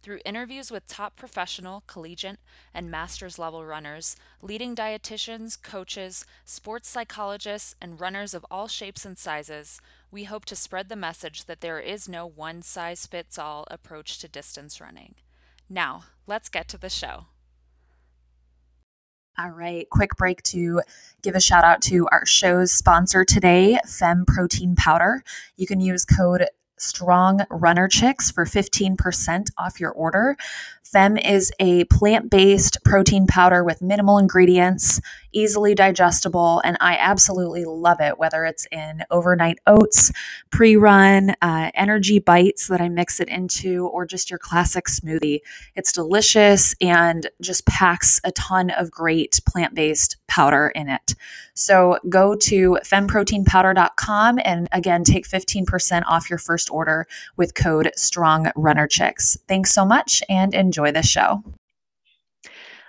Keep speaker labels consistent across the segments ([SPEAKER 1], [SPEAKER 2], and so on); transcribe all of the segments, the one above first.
[SPEAKER 1] Through interviews with top professional, collegiate, and master's level runners, leading dietitians, coaches, sports psychologists, and runners of all shapes and sizes, we hope to spread the message that there is no one size fits all approach to distance running. Now, let's get to the show.
[SPEAKER 2] All right, quick break to give a shout out to our show's sponsor today, Fem Protein Powder. You can use code Strong Runner Chicks for 15% off your order. Fem is a plant based protein powder with minimal ingredients, easily digestible, and I absolutely love it, whether it's in overnight oats, pre run, uh, energy bites that I mix it into, or just your classic smoothie. It's delicious and just packs a ton of great plant based powder in it. So go to femproteinpowder.com and again, take 15% off your first order with code Strong Runner Chicks. Thanks so much and enjoy this show.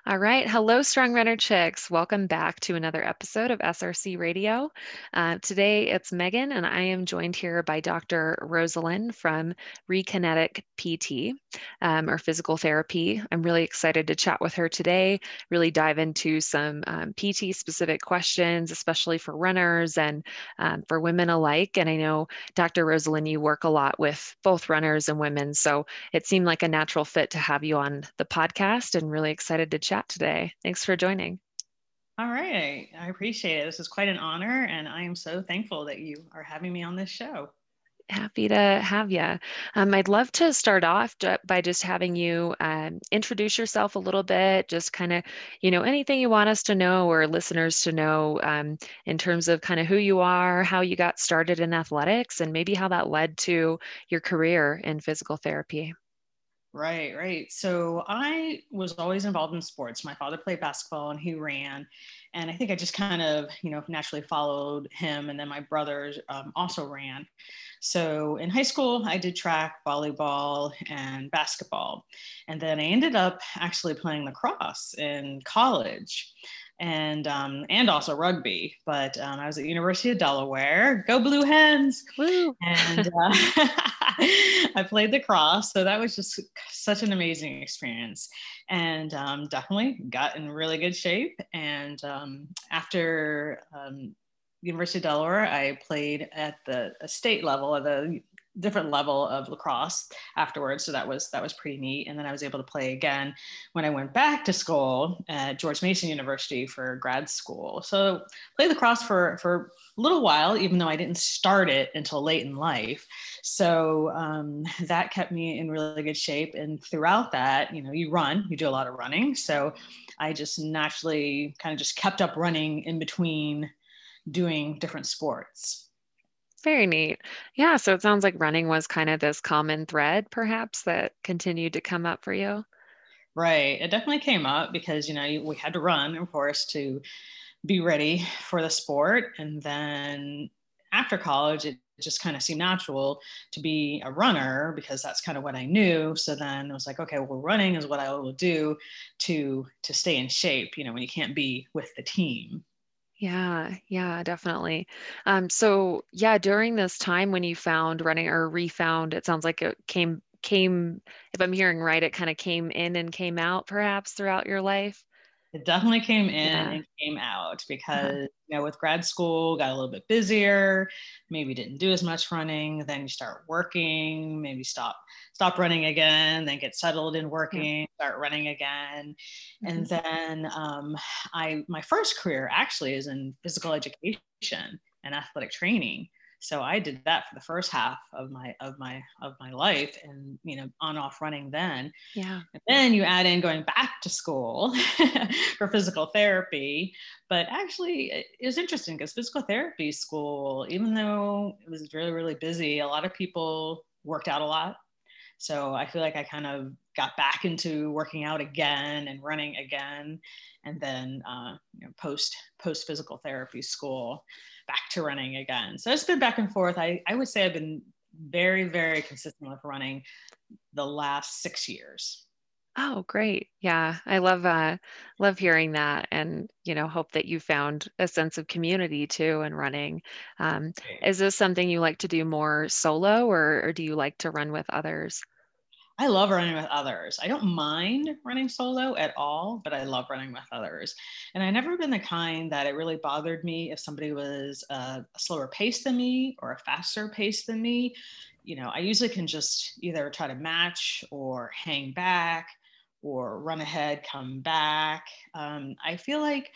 [SPEAKER 1] All right. Hello, Strong Runner Chicks. Welcome back to another episode of SRC Radio. Uh, today it's Megan, and I am joined here by Dr. Rosalind from Rekinetic PT um, or physical therapy. I'm really excited to chat with her today, really dive into some um, PT specific questions, especially for runners and um, for women alike. And I know, Dr. Rosalind, you work a lot with both runners and women. So it seemed like a natural fit to have you on the podcast and really excited to chat today. Thanks for joining.
[SPEAKER 3] All right. I appreciate it. This is quite an honor, and I am so thankful that you are having me on this show.
[SPEAKER 1] Happy to have you. Um, I'd love to start off by just having you um, introduce yourself a little bit, just kind of, you know, anything you want us to know or listeners to know um, in terms of kind of who you are, how you got started in athletics, and maybe how that led to your career in physical therapy.
[SPEAKER 3] Right, right. So I was always involved in sports. My father played basketball and he ran. And I think I just kind of, you know, naturally followed him. And then my brothers um, also ran. So in high school, I did track, volleyball, and basketball. And then I ended up actually playing lacrosse in college and um, and also rugby. But um, I was at University of Delaware. Go Blue Hens! Woo! And uh, I played lacrosse, so that was just such an amazing experience, and um, definitely got in really good shape. And um, after um, University of Delaware, I played at the state level, at the different level of lacrosse afterwards. So that was that was pretty neat. And then i was able to play again when i went back to school at george mason university for grad school. So played lacrosse for for a little while even though i didn't start it until late in life. So um, that kept me in really good shape. And throughout that you know you run you do a lot of running. So i just naturally kind of just kept up running in between doing different sports
[SPEAKER 1] very neat. Yeah, so it sounds like running was kind of this common thread, perhaps, that continued to come up for you.
[SPEAKER 3] Right. It definitely came up because, you know, we had to run, of course, to be ready for the sport. And then after college, it just kind of seemed natural to be a runner because that's kind of what I knew. So then I was like, okay, well, running is what I will do to to stay in shape, you know, when you can't be with the team.
[SPEAKER 1] Yeah, yeah, definitely. Um, so yeah, during this time when you found running or refound, it sounds like it came came, if I'm hearing right, it kind of came in and came out perhaps throughout your life.
[SPEAKER 3] It definitely came in yeah. and came out because uh-huh. you know with grad school got a little bit busier, maybe didn't do as much running. Then you start working, maybe stop stop running again, then get settled in working, yeah. start running again, mm-hmm. and then um, I my first career actually is in physical education and athletic training so i did that for the first half of my of my of my life and you know on off running then.
[SPEAKER 1] Yeah.
[SPEAKER 3] And then you add in going back to school for physical therapy. But actually it was interesting because physical therapy school even though it was really really busy a lot of people worked out a lot. So I feel like I kind of got back into working out again and running again, and then uh, you know, post post physical therapy school, back to running again. So it's been back and forth. I, I would say I've been very, very consistent with running the last six years.
[SPEAKER 1] Oh, great. Yeah. I love uh love hearing that and you know hope that you found a sense of community too in running. Um, is this something you like to do more solo or, or do you like to run with others?
[SPEAKER 3] I love running with others. I don't mind running solo at all, but I love running with others. And I never been the kind that it really bothered me if somebody was a, a slower pace than me or a faster pace than me. You know, I usually can just either try to match or hang back or run ahead, come back. Um, I feel like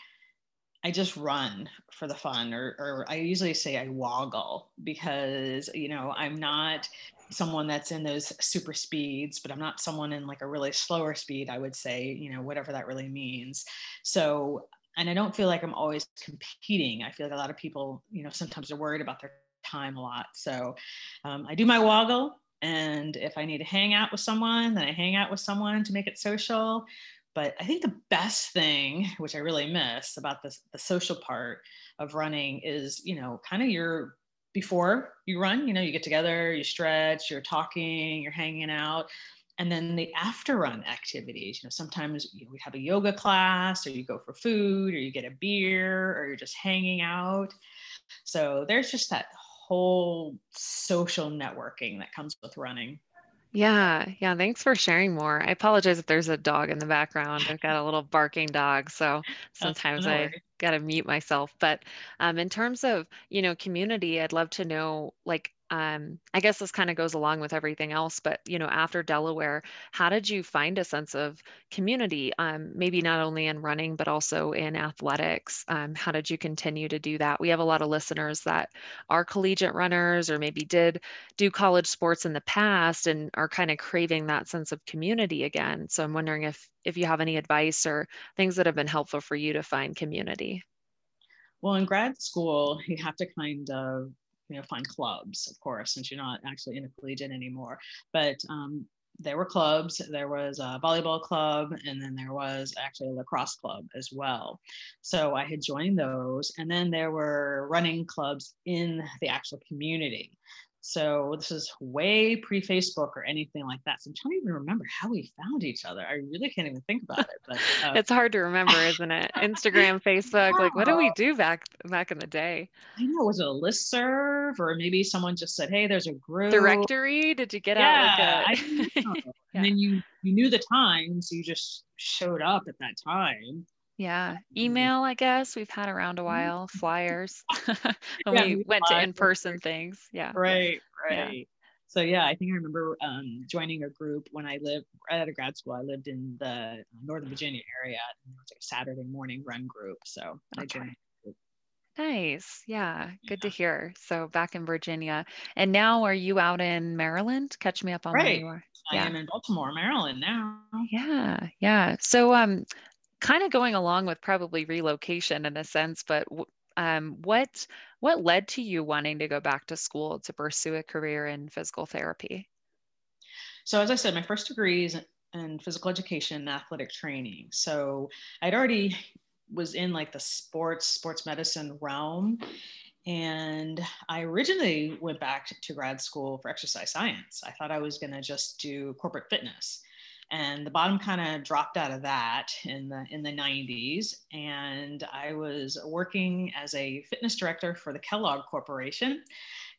[SPEAKER 3] I just run for the fun, or, or I usually say I woggle because, you know, I'm not someone that's in those super speeds, but I'm not someone in like a really slower speed, I would say, you know, whatever that really means. So, and I don't feel like I'm always competing. I feel like a lot of people, you know, sometimes are worried about their time a lot. So um, I do my woggle. And if I need to hang out with someone, then I hang out with someone to make it social. But I think the best thing, which I really miss about this, the social part of running is, you know, kind of your before you run, you know, you get together, you stretch, you're talking, you're hanging out. And then the after run activities, you know, sometimes you know, we have a yoga class or you go for food or you get a beer or you're just hanging out. So there's just that whole social networking that comes with running.
[SPEAKER 1] Yeah, yeah. Thanks for sharing more. I apologize if there's a dog in the background. I've got a little barking dog, so sometimes I got to mute myself. But um, in terms of you know community, I'd love to know like um, I guess this kind of goes along with everything else, but you know, after Delaware, how did you find a sense of community? Um, maybe not only in running, but also in athletics. Um, how did you continue to do that? We have a lot of listeners that are collegiate runners, or maybe did do college sports in the past, and are kind of craving that sense of community again. So I'm wondering if if you have any advice or things that have been helpful for you to find community.
[SPEAKER 3] Well, in grad school, you have to kind of you know find clubs of course since you're not actually in a collegiate anymore. But um, there were clubs. There was a volleyball club and then there was actually a lacrosse club as well. So i had joined those and then there were running clubs in the actual community so this is way pre Facebook or anything like that. So I'm trying to even remember how we found each other. I really can't even think about it. But
[SPEAKER 1] uh, it's hard to remember, isn't it? Instagram, Facebook, like what did we do back back in the day?
[SPEAKER 3] I know. Was it a list serve or maybe someone just said, "Hey, there's a group."
[SPEAKER 1] Directory? Did you get yeah, out like a?
[SPEAKER 3] yeah. And then you you knew the time, so you just showed up at that time.
[SPEAKER 1] Yeah, email, I guess we've had around a mm-hmm. while, flyers when yeah, we went to in person things. Yeah.
[SPEAKER 3] Right, right. Yeah. So, yeah, I think I remember um, joining a group when I lived right out of grad school. I lived in the Northern Virginia area. It was like a Saturday morning run group. So, I joined.
[SPEAKER 1] Nice. Yeah. Good yeah. to hear. So back in Virginia. And now are you out in Maryland? Catch me up on
[SPEAKER 3] right.
[SPEAKER 1] where you
[SPEAKER 3] are. Yeah. I am in Baltimore, Maryland now.
[SPEAKER 1] Yeah. Yeah. So um kind of going along with probably relocation in a sense, but um, what what led to you wanting to go back to school to pursue a career in physical therapy?
[SPEAKER 3] So, as I said, my first degree is in physical education and athletic training. So, I'd already was in like the sports sports medicine realm and I originally went back to grad school for exercise science. I thought I was going to just do corporate fitness and the bottom kind of dropped out of that in the in the 90s and i was working as a fitness director for the kellogg corporation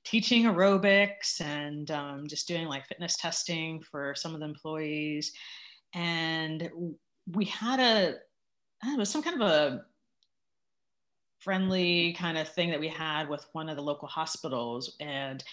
[SPEAKER 3] teaching aerobics and um, just doing like fitness testing for some of the employees. And we had a it was some kind of a friendly kind of thing that we had with one of the local hospitals. And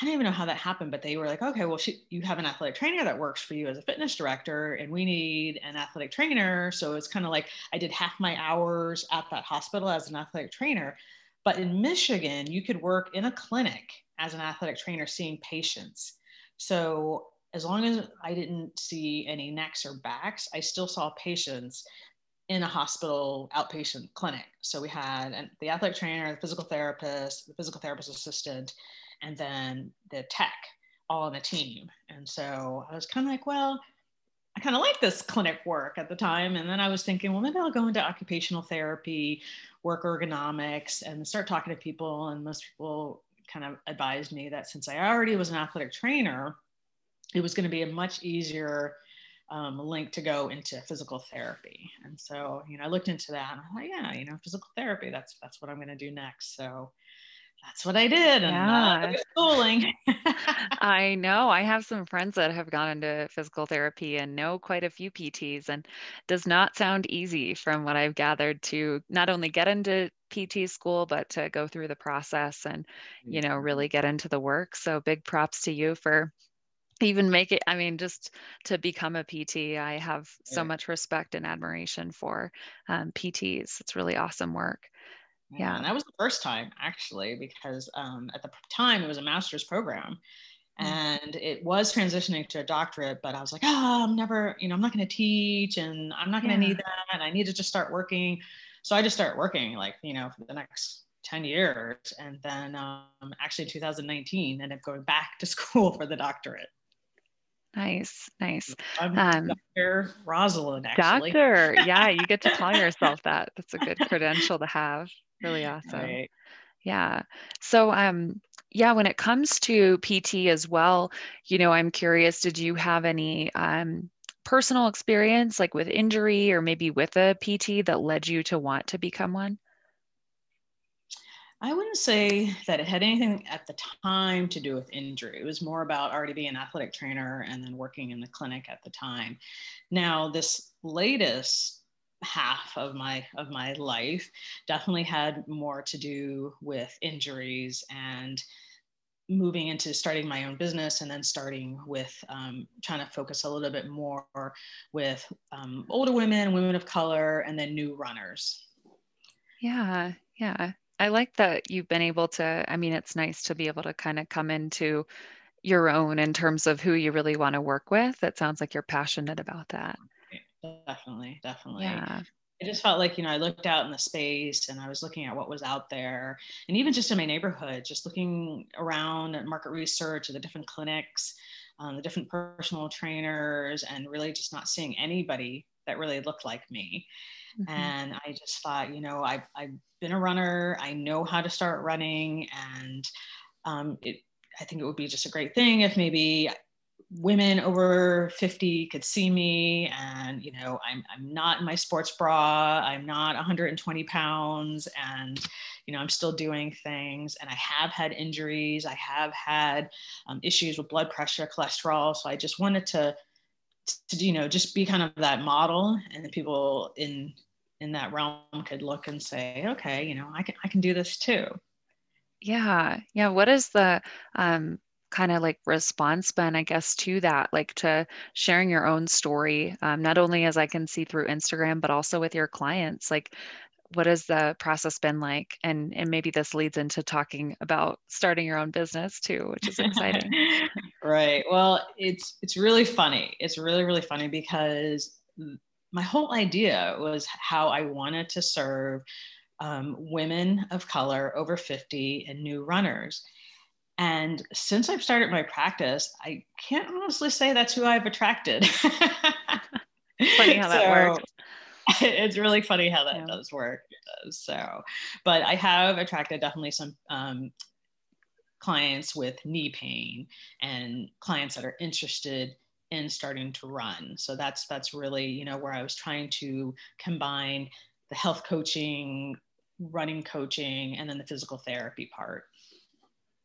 [SPEAKER 3] I don't even know how that happened, but they were like, okay, well, she, you have an athletic trainer that works for you as a fitness director, and we need an athletic trainer. So it's kind of like I did half my hours at that hospital as an athletic trainer. But in Michigan, you could work in a clinic as an athletic trainer seeing patients. So as long as I didn't see any necks or backs, I still saw patients in a hospital outpatient clinic. So we had the athletic trainer, the physical therapist, the physical therapist assistant, and then the tech all on a team. And so I was kind of like, well, I kind of like this clinic work at the time. And then I was thinking, well, maybe I'll go into occupational therapy, work ergonomics, and start talking to people. And most people kind of advised me that since I already was an athletic trainer, it was going to be a much easier um, link to go into physical therapy. And so, you know, I looked into that and I thought, yeah, you know, physical therapy, that's, that's what I'm going to do next. So that's what I did. And yeah. schooling.
[SPEAKER 1] I know. I have some friends that have gone into physical therapy and know quite a few PTs and does not sound easy from what I've gathered to not only get into PT school, but to go through the process and, you know, really get into the work. So big props to you for even make it i mean just to become a pt i have so much respect and admiration for um, pts it's really awesome work
[SPEAKER 3] yeah and that was the first time actually because um, at the time it was a master's program mm. and it was transitioning to a doctorate but i was like oh i'm never you know i'm not going to teach and i'm not going to yeah. need that and i need to just start working so i just started working like you know for the next 10 years and then um, actually in 2019 ended up going back to school for the doctorate
[SPEAKER 1] Nice, nice.
[SPEAKER 3] I'm um, Dr. Rosalind, actually.
[SPEAKER 1] Doctor, yeah, you get to call yourself that. That's a good credential to have. Really awesome. Right. Yeah. So, um, yeah, when it comes to PT as well, you know, I'm curious, did you have any um, personal experience, like with injury or maybe with a PT that led you to want to become one?
[SPEAKER 3] I wouldn't say that it had anything at the time to do with injury. It was more about already being an athletic trainer and then working in the clinic at the time. Now, this latest half of my of my life definitely had more to do with injuries and moving into starting my own business and then starting with um, trying to focus a little bit more with um, older women women of color and then new runners
[SPEAKER 1] yeah yeah I like that you've been able to. I mean, it's nice to be able to kind of come into your own in terms of who you really want to work with. It sounds like you're passionate about that.
[SPEAKER 3] Definitely, definitely. Yeah. I just felt like, you know, I looked out in the space and I was looking at what was out there. And even just in my neighborhood, just looking around at market research at the different clinics, um, the different personal trainers, and really just not seeing anybody that really looked like me. Mm-hmm. And I just thought, you know, I've, I've been a runner, I know how to start running, and um, it, I think it would be just a great thing if maybe women over 50 could see me and you know I'm, I'm not in my sports bra i'm not 120 pounds and you know i'm still doing things. And i have had injuries i have had um, issues with blood pressure cholesterol. So i just wanted to to you know just be kind of that model and the people in in that realm could look and say okay you know i can i can do this too.
[SPEAKER 1] Yeah. Yeah. What is the um kind of like response been i guess to that like to sharing your own story um, not only as i can see through instagram but also with your clients like what has the process been like? And and maybe this leads into talking about starting your own business too which is exciting.
[SPEAKER 3] Right. Well it's it's really funny. It's really really funny because my whole idea was how i wanted to serve um, women of color over 50 and new runners and since i've started my practice i can't honestly say that's who i've attracted
[SPEAKER 1] funny how that works
[SPEAKER 3] it's really funny how that yeah. does work. So, but I have attracted definitely some um, clients with knee pain and clients that are interested in starting to run. So that's that's really you know where I was trying to combine the health coaching, running coaching, and then the physical therapy part.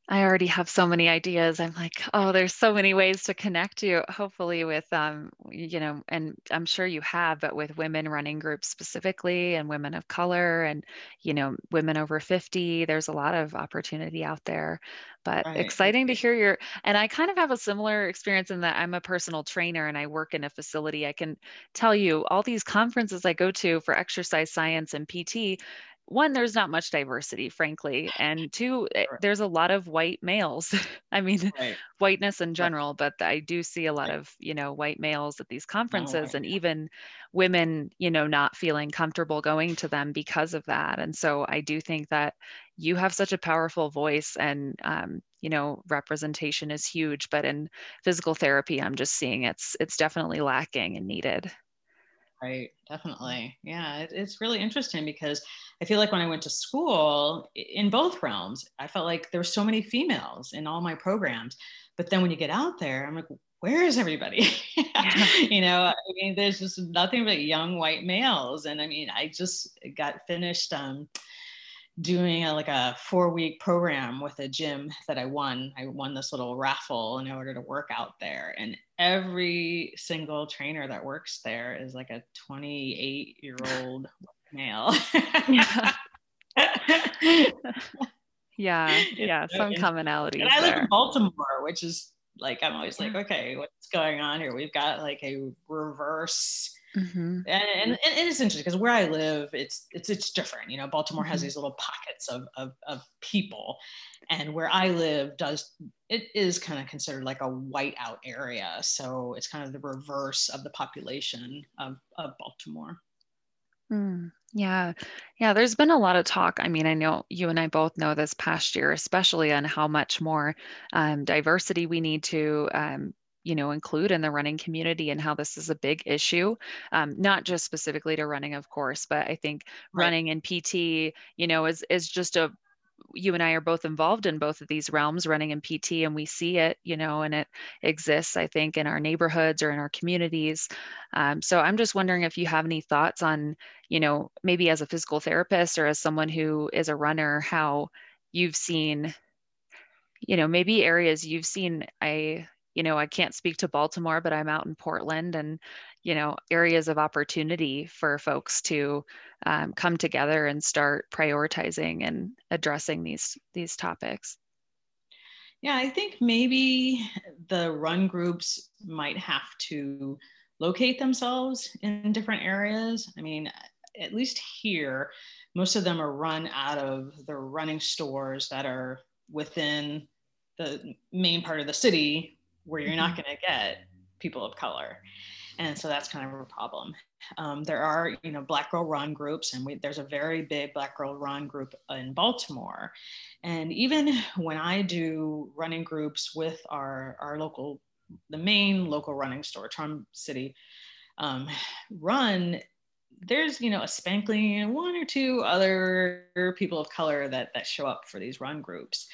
[SPEAKER 1] I already have so many ideas. I'm like, oh, there's so many ways to connect you. Hopefully, with um, you know, and I'm sure you have, but with women running groups specifically, and women of color, and you know, women over 50. There's a lot of opportunity out there. But right. exciting to hear your. And I kind of have a similar experience in that I'm a personal trainer and I work in a facility. I can tell you all these conferences I go to for exercise science and PT one there's not much diversity frankly and two eh, right. there's a lot of white males i mean right. whiteness in general but i do see a lot right. of you know white males at these conferences and even women you know not feeling comfortable going to them because of that and so i do think that you have such a powerful voice and um, you know representation is huge but in physical therapy i'm just seeing it's it's definitely lacking and needed
[SPEAKER 3] Right, definitely. Yeah, it, it's really interesting because I feel like when I went to school in both realms, I felt like there were so many females in all my programs. But then when you get out there, I'm like, where is everybody? you know, I mean, there's just nothing but young white males. And I mean, I just got finished um, doing a, like a four week program with a gym that I won. I won this little raffle in order to work out there. And every single trainer that works there is like a 28 year old male.
[SPEAKER 1] yeah. yeah, yeah, some commonality.
[SPEAKER 3] And I live in Baltimore, which is like I'm always like, mm-hmm. okay, what's going on here? We've got like a reverse Mm-hmm. And, and, and, it's interesting because where I live, it's it's it's different. You know, Baltimore mm-hmm. has these little pockets of, of of people, and where I live does it is kind of considered like a whiteout area. So it's kind of the reverse of the population of of Baltimore.
[SPEAKER 1] Mm, yeah. Yeah. There's been a lot of talk. I mean, I know you and I both know this past year, especially on how much more um, diversity we need to um, you know include in the running community and how this is a big issue um, not just specifically to running of course but i think right. running and pt you know is is just a you and I are both involved in both of these realms, running in PT, and we see it, you know, and it exists, I think, in our neighborhoods or in our communities. Um, so I'm just wondering if you have any thoughts on, you know, maybe as a physical therapist or as someone who is a runner, how you've seen, you know, maybe areas you've seen. I you know, I can't speak to Baltimore, but I'm out in Portland and, you know, areas of opportunity for folks to um, come together and start prioritizing and addressing these these topics.
[SPEAKER 3] Yeah, I think maybe the run groups might have to locate themselves in different areas. I mean, at least here, most of them are run out of the running stores that are within the main part of the city where you're not mm-hmm. going to get people of color. And so that's kind of a problem. Um, there are you know black girl run groups and we, there's a very big black girl run group in baltimore. And even when i do running groups with our our local the main local running store charm city um, run there's you know a spankling and one or two other people of color that that show up for these run groups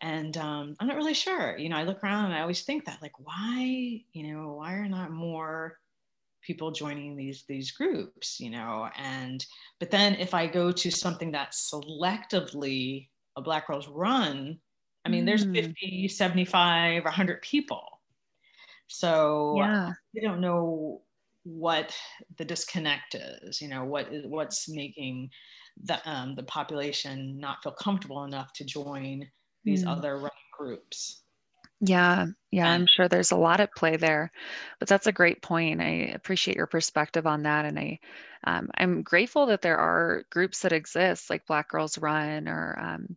[SPEAKER 3] and um, i'm not really sure you know i look around and i always think that like why you know why are not more people joining these these groups you know and but then if i go to something that's selectively a black girls run i mean mm. there's 50 75 100 people so yeah. we don't know what the disconnect is you know what is what's making the um, the population not feel comfortable enough to join these mm. other running groups.
[SPEAKER 1] Yeah, yeah, I'm sure there's a lot at play there, but that's a great point. I appreciate your perspective on that, and I, um, I'm grateful that there are groups that exist like Black Girls Run or, um,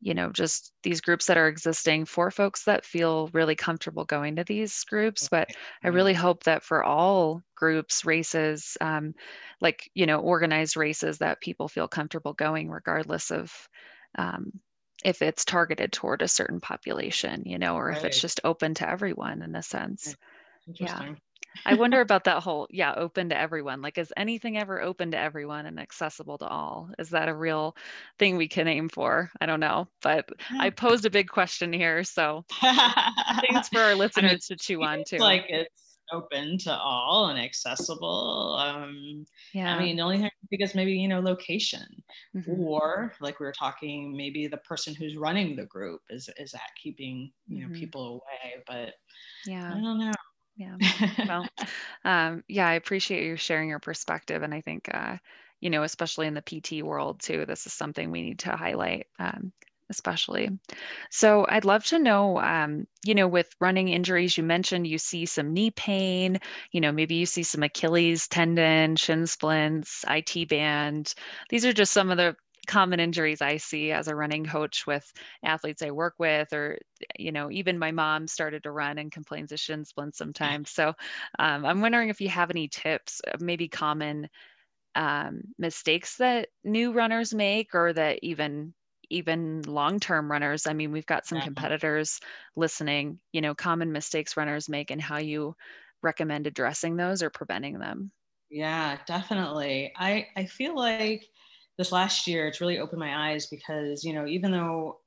[SPEAKER 1] you know, just these groups that are existing for folks that feel really comfortable going to these groups. But I really hope that for all groups, races, um, like you know, organized races, that people feel comfortable going regardless of um, if it's targeted toward a certain population, you know, or right. if it's just open to everyone in a sense. Yeah. I wonder about that whole, yeah, open to everyone. Like, is anything ever open to everyone and accessible to all? Is that a real thing we can aim for? I don't know, but I posed a big question here. So things for our listeners I mean, to chew on too.
[SPEAKER 3] Like it's open to all and accessible. Um, yeah. I mean, the only thing because maybe you know location, mm-hmm. or like we were talking, maybe the person who's running the group is is at keeping you know mm-hmm. people away. But yeah, I don't know.
[SPEAKER 1] Yeah. Well, um, yeah, I appreciate you sharing your perspective, and I think. Uh, you know, especially in the PT world too, this is something we need to highlight. Um, especially. So I'd love to know, um, you know, with running injuries, you mentioned you see some knee pain, you know, maybe you see some Achilles tendon, shin splints, IT band. These are just some of the common injuries I see as a running coach with athletes I work with, or, you know, even my mom started to run and complains of shin splints sometimes. So um, I'm wondering if you have any tips, maybe common um, mistakes that new runners make or that even even long-term runners i mean we've got some yeah. competitors listening you know common mistakes runners make and how you recommend addressing those or preventing them
[SPEAKER 3] Yeah, definitely. I, I feel like this last year it's really opened my eyes because, you know, even though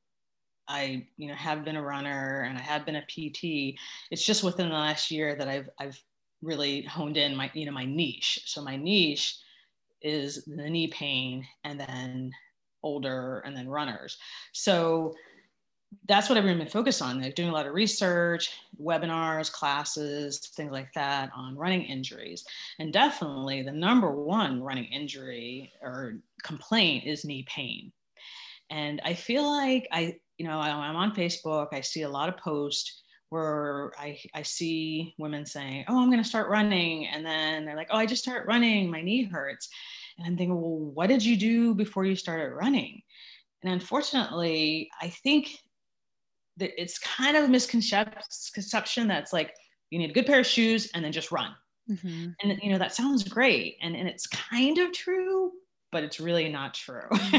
[SPEAKER 3] I, you know, have been a runner and I have been a PT, it's just within the last year that I've I've really honed in my, you know, my niche. So my niche is the knee pain and then older and then runners. So that's what I've been focused on, like doing a lot of research, webinars, classes, things like that on running injuries. And definitely the number one running injury or complaint is knee pain. And I feel like I, you know, I'm on Facebook, I see a lot of posts where I, I see women saying, Oh, I'm going to start running. And then they're like, Oh, I just start running, my knee hurts. And I'm thinking, Well, what did you do before you started running? And unfortunately, I think that it's kind of a misconception that's like you need a good pair of shoes and then just run. Mm-hmm. And you know that sounds great, and and it's kind of true, but it's really not true.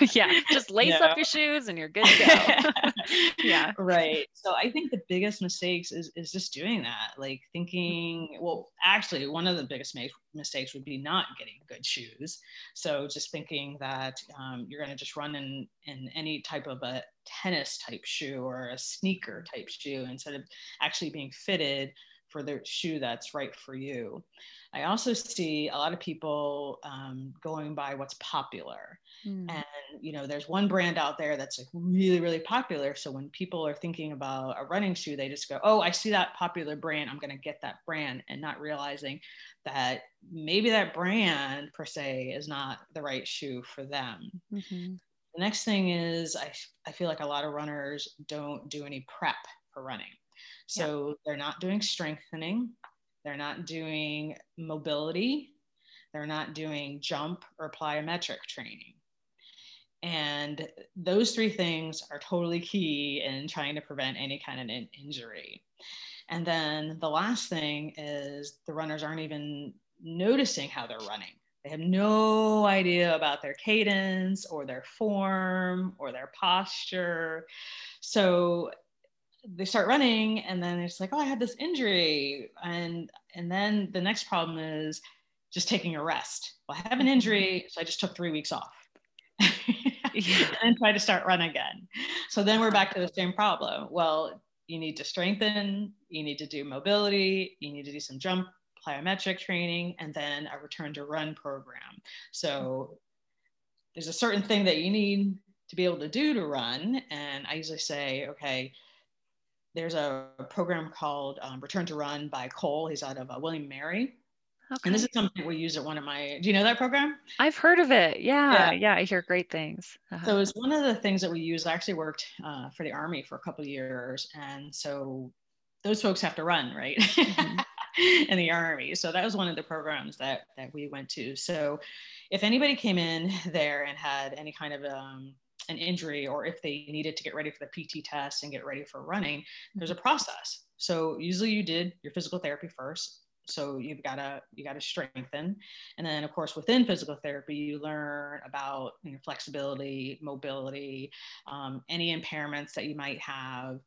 [SPEAKER 1] yeah, just lace up your shoes and you're good to go.
[SPEAKER 3] yeah, right. So I think the biggest mistakes is is just doing that, like thinking. Well, actually, one of the biggest ma- mistakes would be not getting good shoes. So just thinking that um, you're going to just run in in any type of a tennis type shoe or a sneaker type shoe instead of actually being fitted for the shoe that's right for you. I also see a lot of people um, going by what's popular. Mm. And, you know, there's one brand out there that's like really, really popular. So when people are thinking about a running shoe, they just go, oh, I see that popular brand. I'm going to get that brand and not realizing that maybe that brand per se is not the right shoe for them. Mm-hmm. The next thing is I, I feel like a lot of runners don't do any prep for running. So yeah. they're not doing strengthening, they're not doing mobility, they're not doing jump or plyometric training. And those three things are totally key in trying to prevent any kind of in- injury. And then the last thing is the runners aren't even noticing how they're running. They have no idea about their cadence or their form or their posture. So they start running and then it's like oh i had this injury. And and then the next problem is just taking a rest. Well i have an mm-hmm. injury so i just took three weeks off. And try to start run again. So then we're back to the same problem. Well you need to strengthen you need to do mobility you need to do some jump plyometric training and then a return to run program. So there's a certain thing that you need to be able to do to run. And i usually say okay there's a program called um, Return to Run by Cole. He's out of uh, William Mary. Okay. And this is something we use at one of my. Do you know that program?
[SPEAKER 1] I've heard of it. Yeah, yeah. yeah I hear great things.
[SPEAKER 3] Uh-huh. So it's one of the things that we use. I actually worked uh, for the Army for a couple years, and so those folks have to run, right? Mm-hmm. in the Army. So that was one of the programs that that we went to. So if anybody came in there and had any kind of um, an injury or if they needed to get ready for the PT test and get ready for running, there's a mm-hmm. process. So usually you did your physical therapy first. So you've got to you got to strengthen, and then of course within physical therapy you learn about you know, flexibility, mobility, um, any impairments that you might have.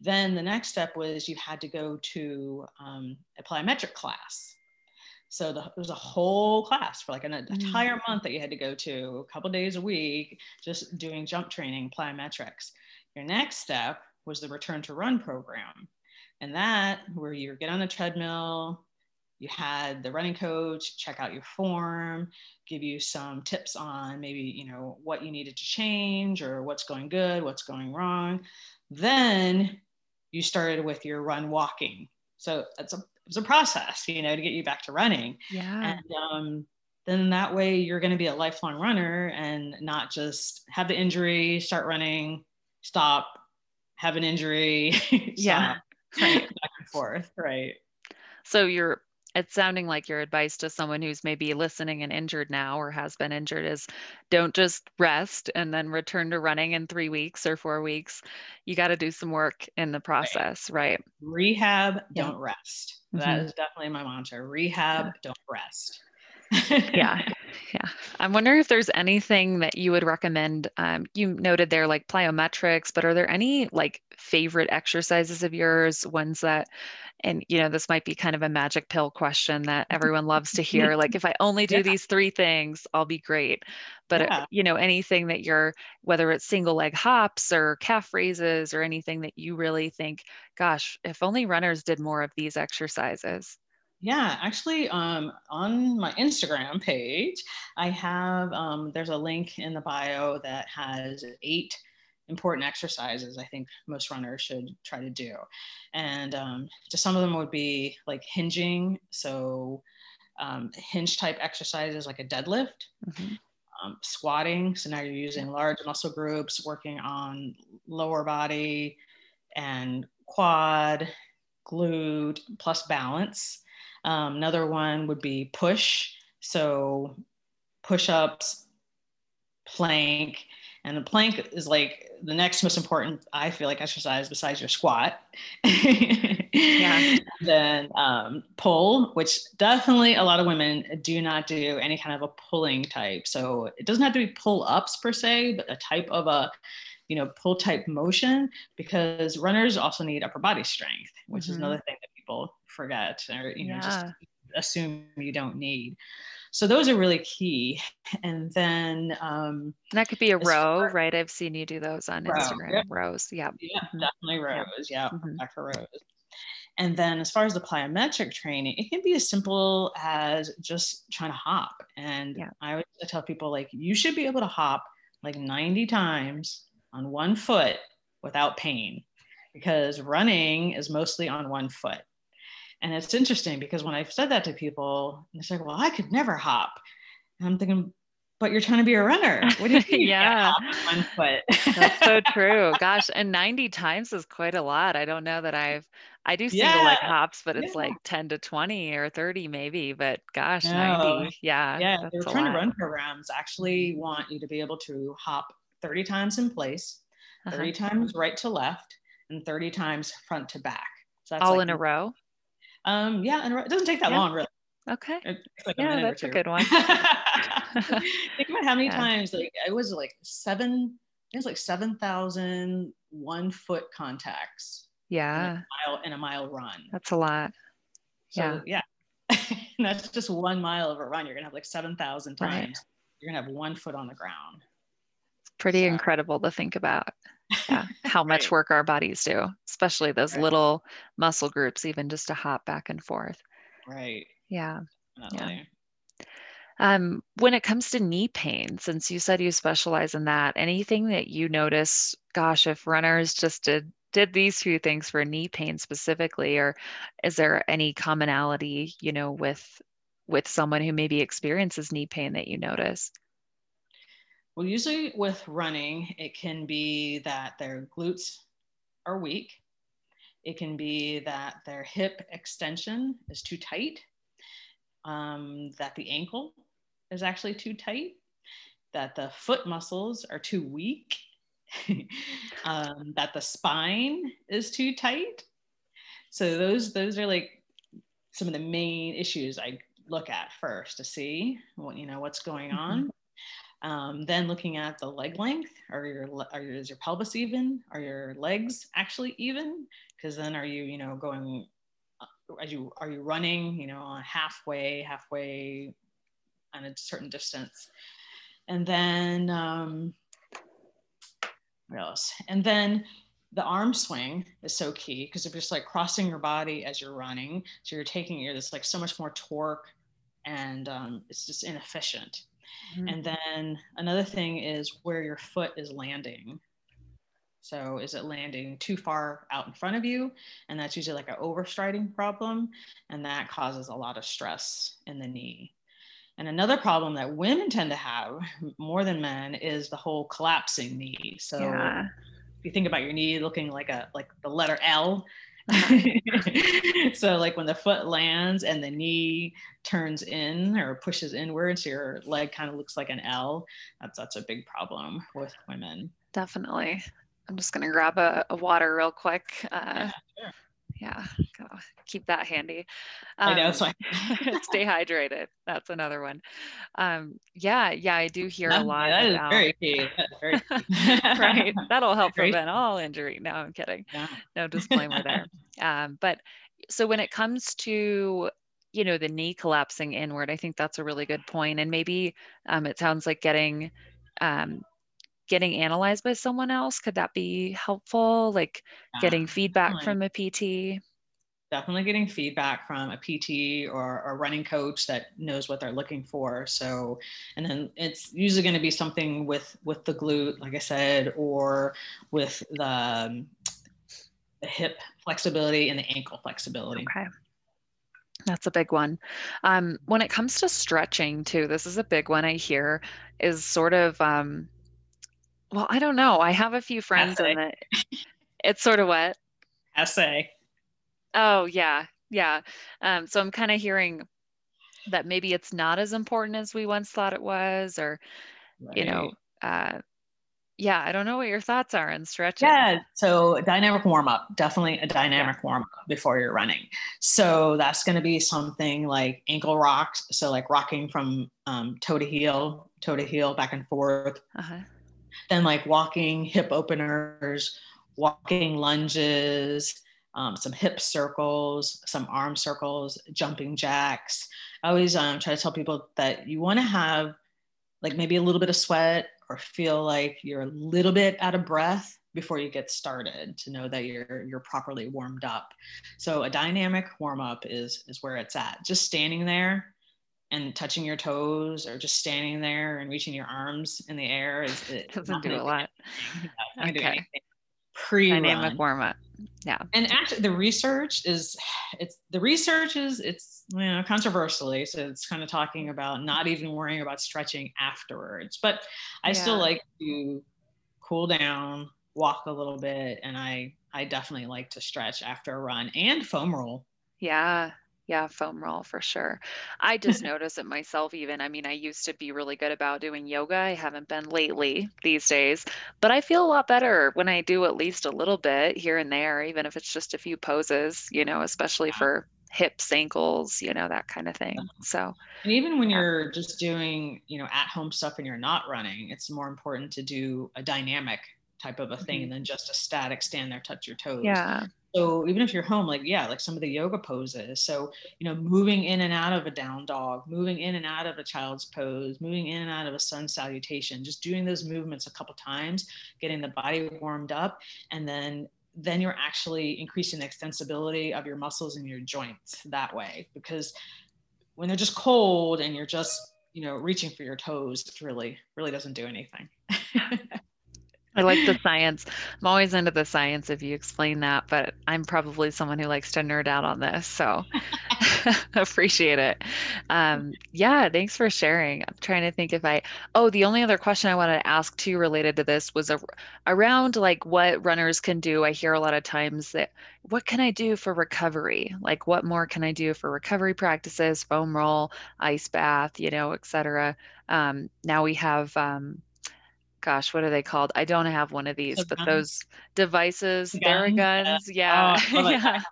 [SPEAKER 3] Then the next step was you had to go to um, a plyometric class. So the, it was a whole class for like an mm. entire month that you had to go to a couple days a week, just doing jump training, plyometrics. Your next step was the return to run program. And that where you get on the treadmill, you had the running coach check out your form, give you some tips on maybe, you know, what you needed to change or what's going good, what's going wrong. Then you started with your run walking. So that's a was a process, you know, to get you back to running.
[SPEAKER 1] Yeah.
[SPEAKER 3] And um, then that way you're going to be a lifelong runner and not just have the injury, start running, stop, have an injury.
[SPEAKER 1] yeah.
[SPEAKER 3] Right. Back and forth. Right.
[SPEAKER 1] So you're it's sounding like your advice to someone who's maybe listening and injured now or has been injured is don't just rest and then return to running in three weeks or four weeks. You got to do some work in the process, right? right?
[SPEAKER 3] Rehab, don't rest. Mm-hmm. That is definitely my mantra. Rehab, yeah. don't rest.
[SPEAKER 1] yeah. Yeah. I'm wondering if there's anything that you would recommend. Um, you noted there like plyometrics, but are there any like favorite exercises of yours, ones that, and you know, this might be kind of a magic pill question that everyone loves to hear. Like, if I only do yeah. these three things, I'll be great. But, yeah. you know, anything that you're, whether it's single leg hops or calf raises or anything that you really think, gosh, if only runners did more of these exercises.
[SPEAKER 3] Yeah, actually, um, on my Instagram page, I have um, there's a link in the bio that has eight important exercises I think most runners should try to do, and um, just some of them would be like hinging, so um, hinge type exercises like a deadlift. Mm-hmm. Um, squatting, so now you're using large muscle groups, working on lower body and quad, glute, plus balance. Um, another one would be push. So push ups, plank. And the plank is like the next most important, I feel like, exercise besides your squat. yeah. then um, pull, which definitely a lot of women do not do any kind of a pulling type. So it doesn't have to be pull ups per se, but a type of a you know pull type motion because runners also need upper body strength which mm-hmm. is another thing that people forget or you know yeah. just assume you don't need so those are really key and then um
[SPEAKER 1] that could be a row far, right i've seen you do those on row, instagram yep. rows
[SPEAKER 3] yeah yeah mm-hmm. definitely rows yeah, yeah mm-hmm. for rows and then as far as the plyometric training it can be as simple as just trying to hop and yeah. i always tell people like you should be able to hop like 90 times on one foot without pain because running is mostly on one foot. And it's interesting because when I've said that to people, it's like, well, I could never hop. And I'm thinking, but you're trying to be a runner. What do you mean?
[SPEAKER 1] yeah. one foot? That's so true. Gosh. And 90 times is quite a lot. I don't know that I've, I do single yeah. leg hops, but it's yeah. like 10 to 20 or 30 maybe, but gosh, no. 90. Yeah.
[SPEAKER 3] Yeah. They're trying to run programs actually want you to be able to hop 30 times in place, uh-huh. 30 uh-huh. times right to left, and 30 times front to back.
[SPEAKER 1] So that's all like, in a row.
[SPEAKER 3] Um, yeah, and it doesn't take that yeah. long, really.
[SPEAKER 1] Okay. Like yeah, that's a good one.
[SPEAKER 3] Think about how many yeah. times like it was like seven. It was like seven thousand one foot contacts.
[SPEAKER 1] Yeah.
[SPEAKER 3] In a mile, in a mile run.
[SPEAKER 1] That's a lot.
[SPEAKER 3] So, yeah. Yeah. that's just one mile of a run. You're gonna have like seven thousand times. Right. You're gonna have one foot on the ground.
[SPEAKER 1] It's pretty so. incredible to think about yeah, how much right. work our bodies do, especially those right. little muscle groups, even just to hop back and forth.
[SPEAKER 3] Right.
[SPEAKER 1] Yeah. Definitely. Yeah. Um, when it comes to knee pain, since you said you specialize in that, anything that you notice, gosh, if runners just did did these few things for knee pain specifically, or is there any commonality, you know, with with someone who maybe experiences knee pain that you notice?
[SPEAKER 3] Well, usually with running, it can be that their glutes are weak. It can be that their hip extension is too tight, um, that the ankle is actually too tight, that the foot muscles are too weak, um, that the spine is too tight. So those those are like some of the main issues I look at first to see what you know what's going on. Mm-hmm. Um, then looking at the leg length, are your, are your, is your pelvis even? Are your legs actually even? Because then are you, you know, going, uh, are you, are you running, you know, halfway, halfway on a certain distance? And then, um, else? And then the arm swing is so key because if you're just like crossing your body as you're running, so you're taking, you're this like so much more torque and um, it's just inefficient. Mm-hmm. And then another thing is where your foot is landing. So is it landing too far out in front of you? And that's usually like an overstriding problem. And that causes a lot of stress in the knee. And another problem that women tend to have more than men is the whole collapsing knee. So yeah. if you think about your knee looking like a like the letter L, so like when the foot lands and the knee turns in or pushes inwards, your leg kind of looks like an L. That's that's a big problem with women.
[SPEAKER 1] Definitely. I'm just gonna grab a, a water real quick. Uh, yeah, sure. Yeah keep that handy
[SPEAKER 3] um, i know so
[SPEAKER 1] I- stay hydrated that's another one um yeah yeah i do hear that, a lot
[SPEAKER 3] that
[SPEAKER 1] about,
[SPEAKER 3] is very key, very
[SPEAKER 1] key. right that'll help prevent all injury no i'm kidding yeah. no disclaimer there um but so when it comes to you know the knee collapsing inward i think that's a really good point and maybe um, it sounds like getting um, getting analyzed by someone else could that be helpful? Like yeah, getting feedback definitely. from a pt
[SPEAKER 3] definitely getting feedback from a pt or a running coach that knows what they're looking for. So and then it's usually going to be something with with the glute like i said or with the, um, the hip flexibility and the ankle flexibility.
[SPEAKER 1] Okay. That's a big one. Um, when it comes to stretching, too, this is a big one I hear is sort of um, well, I don't know. I have a few friends Essay. in it. It's sort of what?
[SPEAKER 3] Essay.
[SPEAKER 1] Oh, yeah. Yeah. Um, so I'm kind of hearing that maybe it's not as important as we once thought it was, or, right. you know, uh, yeah, I don't know what your thoughts are on stretching.
[SPEAKER 3] Yeah, so dynamic warm up, definitely a dynamic yeah. warm up before you're running. So that's going to be something like ankle rocks, so like rocking from um, toe to heel, toe to heel, back and forth. Uh-huh then like walking hip openers, walking lunges, um, some hip circles, some arm circles, jumping jacks. I always um, try to tell people that you want to have like maybe a little bit of sweat or feel like you're a little bit out of breath before you get started to know that you're you're properly warmed up. So a dynamic warm up is is where it's at. Just standing there and touching your toes or just standing there and reaching your arms in the air is
[SPEAKER 1] it uh, doesn't do a lot.
[SPEAKER 3] okay. Pre
[SPEAKER 1] dynamic warm up. Yeah.
[SPEAKER 3] And actually the research is it's the research is it's you know controversially. So it's kind of talking about not even worrying about stretching afterwards. But I yeah. still like to cool down, walk a little bit, and I I definitely like to stretch after a run and foam roll.
[SPEAKER 1] Yeah, yeah, foam roll for sure. I just notice it myself even. I mean, I used to be really good about doing yoga. I haven't been lately these days, but I feel a lot better when I do at least a little bit here and there, even if it's just a few poses, you know, especially for hips, ankles, you know, that kind of thing. So,
[SPEAKER 3] and even when yeah. you're just doing, you know, at home stuff and you're not running, it's more important to do a dynamic type of a thing mm-hmm. than just a static stand there, touch your toes.
[SPEAKER 1] Yeah
[SPEAKER 3] so even if you're home like yeah like some of the yoga poses. So you know moving in and out of a down dog moving in and out of a child's pose moving in and out of a sun salutation just doing those movements a couple times getting the body warmed up and then then you're actually increasing the extensibility of your muscles and your joints that way. Because when they're just cold and you're just you know reaching for your toes it really really doesn't do anything
[SPEAKER 1] I like the science. I'm always into the science if you explain that, but I'm probably someone who likes to nerd out on this. So appreciate it. Um, yeah, thanks for sharing. I'm trying to think if I, oh, the only other question I wanted to ask too related to this was a, around like what runners can do. I hear a lot of times that what can I do for recovery? Like what more can I do for recovery practices, foam roll, ice bath, you know, et cetera. Um, now we have, um, gosh, what are they called? I don't have one of these, so but guns. those devices, Theraguns. Yeah. Yeah. Oh, yeah.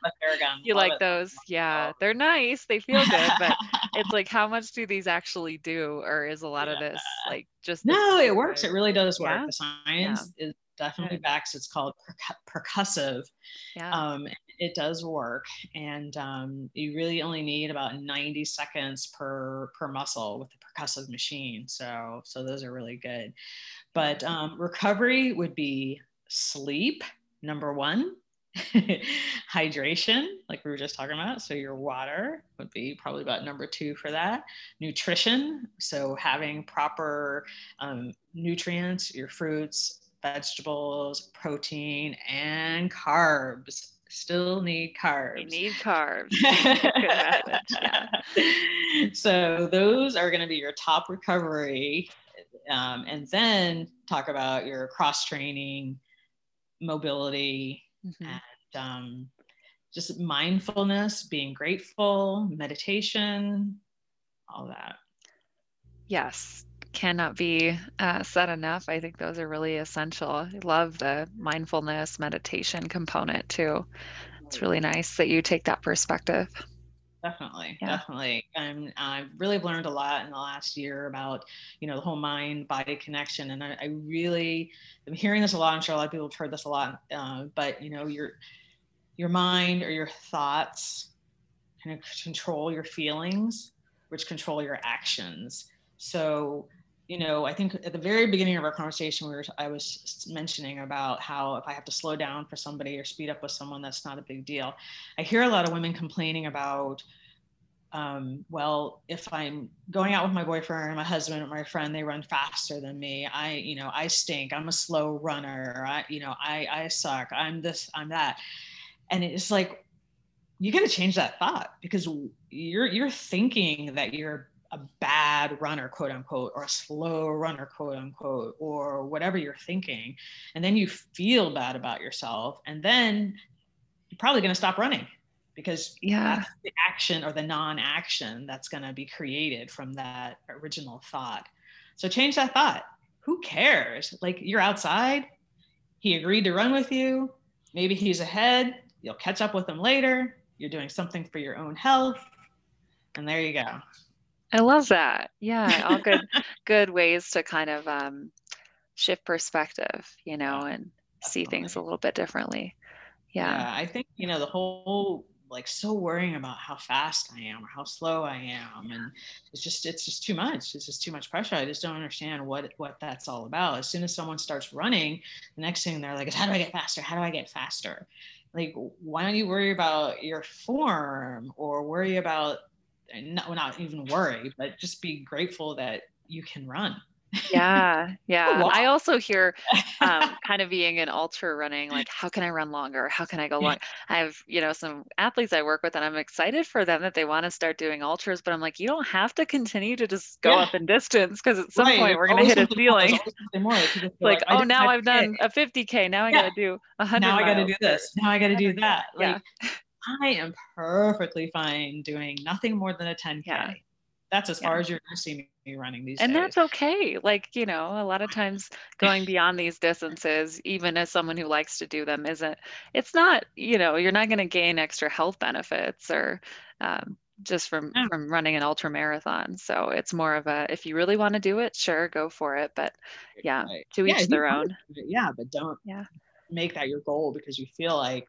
[SPEAKER 1] You like it. those? Yeah. Oh. They're nice. They feel good, but it's like, how much do these actually do? Or is a lot yeah. of this like just.
[SPEAKER 3] No, it works. It really does work. The science is definitely backs. It's called percussive. Yeah. Um, it does work, and um, you really only need about 90 seconds per per muscle with the percussive machine. So so those are really good. But um, recovery would be sleep, number one, hydration, like we were just talking about. So, your water would be probably about number two for that. Nutrition, so having proper um, nutrients, your fruits, vegetables, protein, and carbs. Still need carbs.
[SPEAKER 1] You need carbs.
[SPEAKER 3] yeah. So, those are going to be your top recovery um, and then talk about your cross training, mobility, mm-hmm. and um, just mindfulness, being grateful, meditation, all that.
[SPEAKER 1] Yes, cannot be uh, said enough. I think those are really essential. I love the mindfulness meditation component too. it's really nice that you take that perspective
[SPEAKER 3] definitely yeah. definitely and I've really learned a lot in the last year about you know the whole mind body connection and I, I, really am hearing this a lot i'm sure a lot of people have heard this a lot uh, but you know your your mind or your thoughts kind of control your feelings which control your actions so you know i think at the very beginning of our conversation we were i was mentioning about how if i have to slow down for somebody or speed up with someone that's not a big deal i hear a lot of women complaining about um, well, if I'm going out with my boyfriend or my husband or my friend, they run faster than me. I, you know, I stink. I'm a slow runner. I, you know, I, I suck. I'm this, I'm that. And it's like, you got to change that thought because you're, you're thinking that you're a bad runner, quote unquote, or a slow runner, quote unquote, or whatever you're thinking. And then you feel bad about yourself. And then you're probably going to stop running because
[SPEAKER 1] yeah. that's
[SPEAKER 3] the action or the non-action that's going to be created from that original thought. So change that thought. Who cares? Like you're outside. He agreed to run with you. Maybe he's ahead. You'll catch up with him later. You're doing something for your own health. And there you go
[SPEAKER 1] i love that yeah all good good ways to kind of um, shift perspective you know and see things a little bit differently yeah.
[SPEAKER 3] yeah. I think you know the whole like so worrying about how fast I am or how slow I am. And it's just, it's just too much. It's just too much pressure. I just don't understand what, what that's all about. As soon as someone starts running, the next thing they're like, is how do I get faster? How do I get faster? Like, why don't you worry about your form or worry about, not, not even worry, but just be grateful that you can run
[SPEAKER 1] yeah yeah wow. i also hear um, kind of being an ultra running like how can i run longer how can i go long i have you know some athletes i work with and i'm excited for them that they want to start doing ultras but i'm like you don't have to continue to just go yeah. up in distance because at some right. point we're going to hit a ceiling like, like oh now i've done a 50k now i yeah. got to do 100
[SPEAKER 3] now i got to do this now i got to do that like yeah. I am perfectly fine doing nothing more than a 10k yeah. that's as far as you're going to see me running these
[SPEAKER 1] and
[SPEAKER 3] days.
[SPEAKER 1] that's okay like you know a lot of times going beyond these distances even as someone who likes to do them isn't it's not you know you're not going to gain extra health benefits or um, just from yeah. from running an ultra marathon so it's more of a if you really want to do it sure go for it but yeah right. to each their own
[SPEAKER 3] yeah but don't yeah make that your goal because you feel like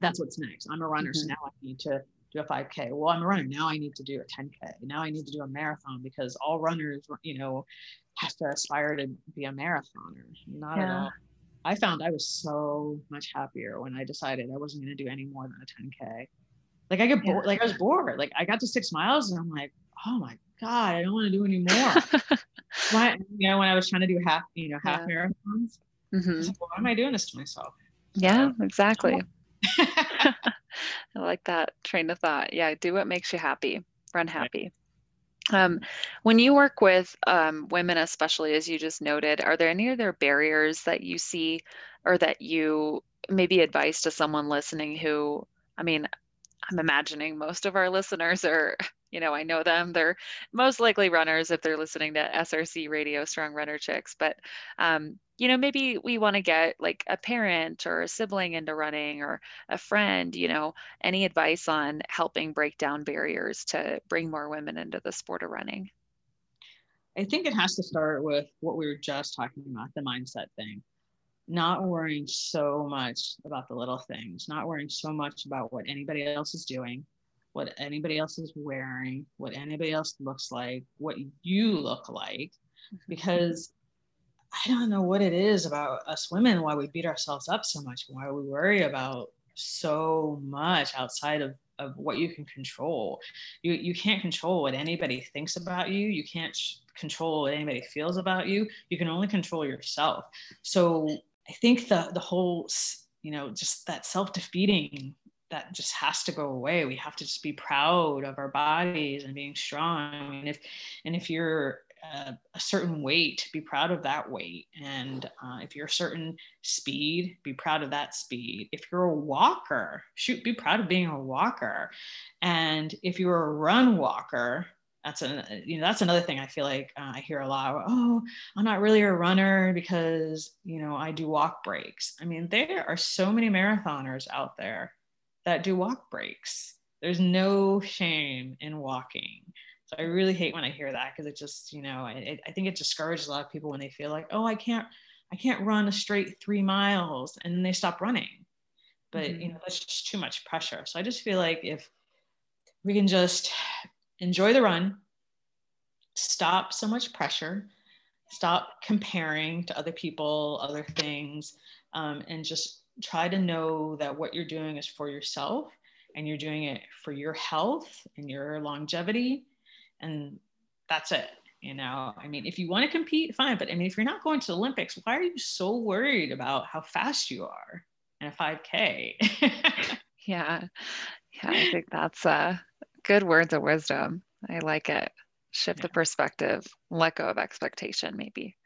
[SPEAKER 3] that's what's next i'm a runner mm-hmm. so now i need to do a 5K. Well, I'm a runner. Now I need to do a 10K. Now I need to do a marathon because all runners, you know, have to aspire to be a marathoner. Not yeah. at all. I found I was so much happier when I decided I wasn't going to do any more than a 10K. Like I get bored, yeah. like I was bored. Like I got to six miles and I'm like, oh my God, I don't want to do any more. why, you know, when I was trying to do half, you know, half yeah. marathons, mm-hmm. like, why am I doing this to myself?
[SPEAKER 1] Yeah, exactly. I like that train of thought. Yeah, do what makes you happy. Run happy. Um, when you work with um, women, especially as you just noted, are there any other barriers that you see or that you maybe advice to someone listening who, I mean, I'm imagining most of our listeners are, you know, I know them. They're most likely runners if they're listening to SRC Radio, Strong Runner Chicks. But um, you know, maybe we want to get like a parent or a sibling into running or a friend, you know, any advice on helping break down barriers to bring more women into the sport of running?
[SPEAKER 3] I think it has to start with what we were just talking about the mindset thing. Not worrying so much about the little things, not worrying so much about what anybody else is doing, what anybody else is wearing, what anybody else looks like, what you look like, mm-hmm. because I don't know what it is about us women, why we beat ourselves up so much, why we worry about so much outside of, of what you can control. You, you can't control what anybody thinks about you. You can't sh- control what anybody feels about you. You can only control yourself. So I think the, the whole, you know, just that self-defeating that just has to go away. We have to just be proud of our bodies and being strong. And if, and if you're a, a, certain weight, be proud of that weight. And uh, if you're a certain speed, be proud of that speed. If you're a walker, shoot, be proud of being a walker. And if you're a run walker, that's an you know that's another thing I feel like uh, I hear a lot. Oh, I'm not really a runner because you know I do walk breaks. I mean, there are so many marathoners out there that do walk breaks. There's no shame in walking. So I really hate when I hear that because it just, you know, I, I think it discourages a lot of people when they feel like, oh, I can't, I can't run a straight three miles, and then they stop running. But mm-hmm. you know, that's just too much pressure. So I just feel like if we can just enjoy the run, stop so much pressure, stop comparing to other people, other things, um, and just try to know that what you're doing is for yourself and you're doing it for your health and your longevity. And that's it. You know, I mean, if you want to compete, fine. But I mean, if you're not going to the Olympics, why are you so worried about how fast you are in a 5K?
[SPEAKER 1] yeah. Yeah. I think that's uh, good words of wisdom. I like it. Shift yeah. the perspective, let go of expectation, maybe.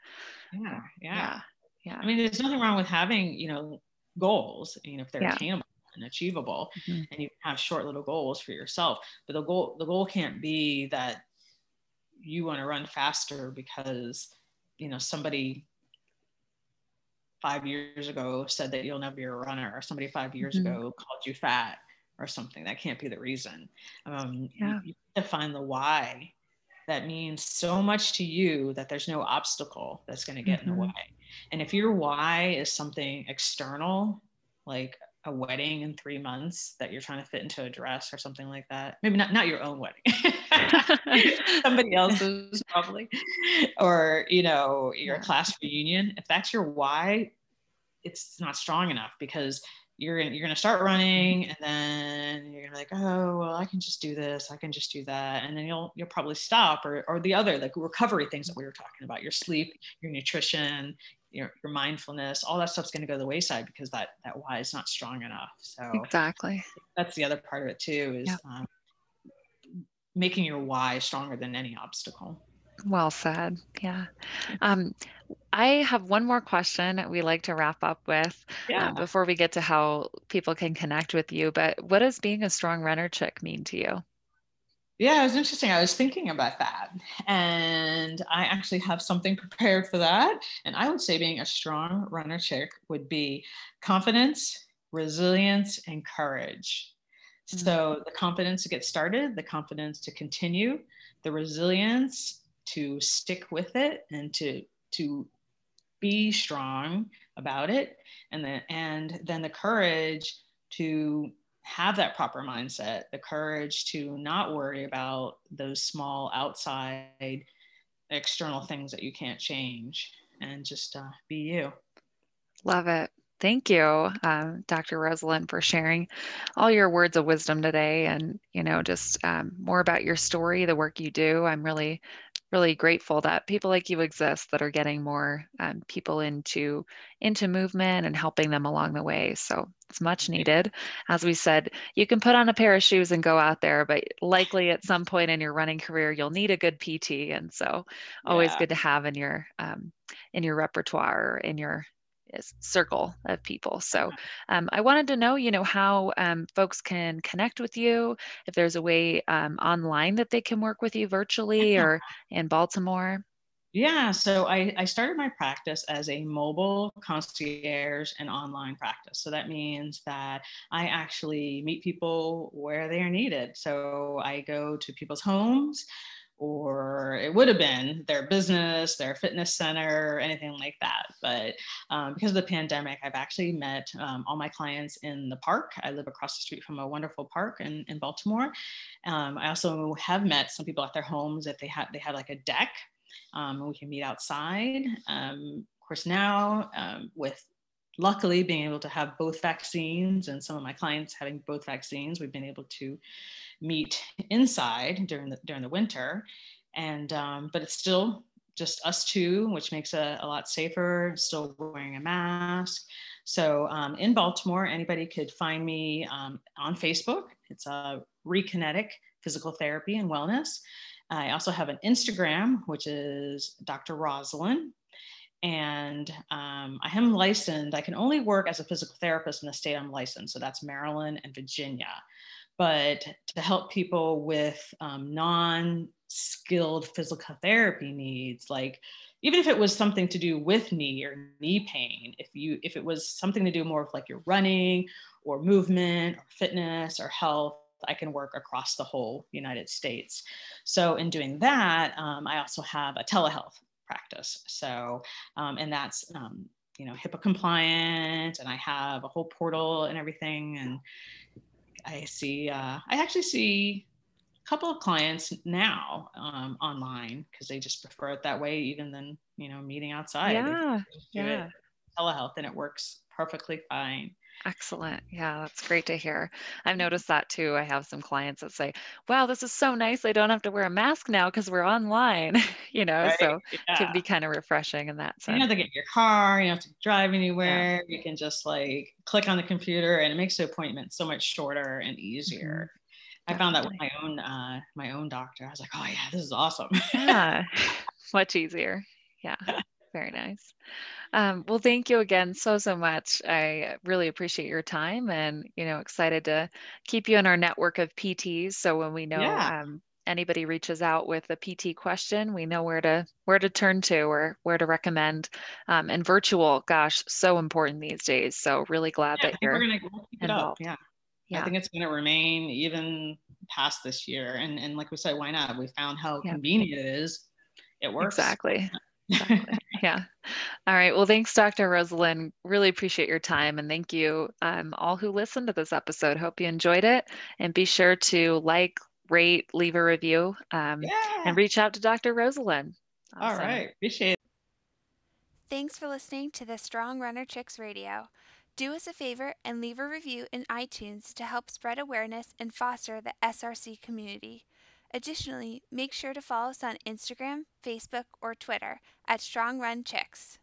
[SPEAKER 3] Yeah. Yeah. Yeah. yeah. I mean, there's nothing wrong with having, you know, goals, you know, if they're yeah. attainable and achievable mm-hmm. and you have short little goals for yourself. But the goal, the goal can't be that you want to run faster because, you know, somebody five years ago said that you'll never be a runner or somebody five years mm-hmm. ago called you fat or something. That can't be the reason. Um, yeah. You, you have to find the why that means so much to you that there's no obstacle that's going to get mm-hmm. in the mm-hmm. way. And if your why is something external, like a wedding in three months that you're trying to fit into a dress or something like that, maybe not, not your own wedding, somebody else's probably, or, you know, your class reunion, if that's your why, it's not strong enough because you're gonna you're gonna start running and then you're gonna be like oh well i can just do this i can just do that and then you'll you'll probably stop or or the other like recovery things that we were talking about your sleep your nutrition your, your mindfulness all that stuff's going to go to the wayside because that that why is not strong enough so
[SPEAKER 1] exactly.
[SPEAKER 3] that's the other part of it too is um, making your why stronger than any obstacle
[SPEAKER 1] well said. Yeah. Um, I have one more question we like to wrap up with uh, yeah. uh, before we get to how people can connect with you. But what does being a strong runner chick mean to you?
[SPEAKER 3] Yeah, it was interesting. I was thinking about that. And I actually have something prepared for that. And I would say being a strong runner chick would be confidence, resilience, and courage. Mm-hmm. So the confidence to get started, the confidence to continue, the resilience to stick with it and to to be strong about it and then and then the courage to have that proper mindset the courage to not worry about those small outside external things that you can't change and just uh, be you
[SPEAKER 1] love it Thank you, um, Dr. Rosalind, for sharing all your words of wisdom today and, you know, just um, more about your story, the work you do. I'm really really grateful that people like you exist that are getting more um, people into into movement and helping them along the way. So it's much needed. As we said you can put on a pair of shoes and go out there but likely at some point in your running career you'll need a good pt and so always yeah. good to have in your um, in your repertoire in your circle of people. So uh-huh. um, I wanted to know, you know, how um, folks can connect with you, if there's a way um, online that they can work with you virtually or in Baltimore.
[SPEAKER 3] Yeah, so I, I started my practice as a mobile concierge and online practice. So that means that I actually meet people where they are needed. So I go to people's homes or it would have been their business, their fitness center, anything like that. But um, because of the pandemic, I've actually met um, all my clients in the park. I live across the street from a wonderful park in, in Baltimore. Um, I also have met some people at their homes if they had they had like a deck. Um, we can meet outside. Um, of course, now um, with luckily being able to have both vaccines and some of my clients having both vaccines, we've been able to meet inside during the during the winter, and um, but it's still just us two, which makes it a lot safer. Still wearing a mask. So um, in Baltimore, anybody could find me um, on Facebook. It's a uh, Rekinetic Physical Therapy and Wellness. I also have an Instagram, which is Dr. Rosalyn, And um, I am licensed. I can only work as a physical therapist in the state I'm licensed. So that's Maryland and Virginia but to help people with um, non-skilled physical therapy needs like even if it was something to do with knee or knee pain if you if it was something to do more with like your running or movement or fitness or health, I can work across the whole United States. So, in doing that, um, I also have a telehealth practice. So, um, and that's, um, you know, HIPAA compliant, and I have a whole portal and everything. And I see, uh, I actually see a couple of clients now um, online because they just prefer it that way, even than, you know, meeting outside.
[SPEAKER 1] Yeah. Yeah.
[SPEAKER 3] Telehealth and it works perfectly fine.
[SPEAKER 1] Excellent. Yeah, that's great to hear. I've noticed that too. I have some clients that say, wow, this is so nice. I don't have to wear a mask now because we're online, you know, right? so yeah. it can be kind of refreshing in that sense.
[SPEAKER 3] You don't have to get in your car, you don't have to drive anywhere. Yeah. You can just like click on the computer and it makes the appointment so much shorter and easier. Mm-hmm. I found that with my own uh, my own doctor. I was like, oh yeah, this is awesome.
[SPEAKER 1] yeah, much easier. Yeah, very nice. Um, well, thank you again so, so much. I really appreciate your time and, you know, excited to keep you in our network of PTs. So when we know yeah. um, anybody reaches out with a PT question, we know where to where to turn to or where to recommend. Um, and virtual, gosh, so important these days. So really glad yeah, that you're gonna involved.
[SPEAKER 3] Yeah. yeah, I think it's going to remain even past this year. And and like we said, why not? We found how yeah. convenient it is. It works.
[SPEAKER 1] Exactly. Exactly. yeah. All right. Well, thanks, Dr. Rosalind. Really appreciate your time. And thank you, um, all who listened to this episode. Hope you enjoyed it. And be sure to like, rate, leave a review, um, yeah. and reach out to Dr. Rosalind.
[SPEAKER 3] Awesome. All right. Appreciate it.
[SPEAKER 4] Thanks for listening to the Strong Runner Chicks Radio. Do us a favor and leave a review in iTunes to help spread awareness and foster the SRC community. Additionally, make sure to follow us on Instagram, Facebook, or Twitter at Strong Run Chicks.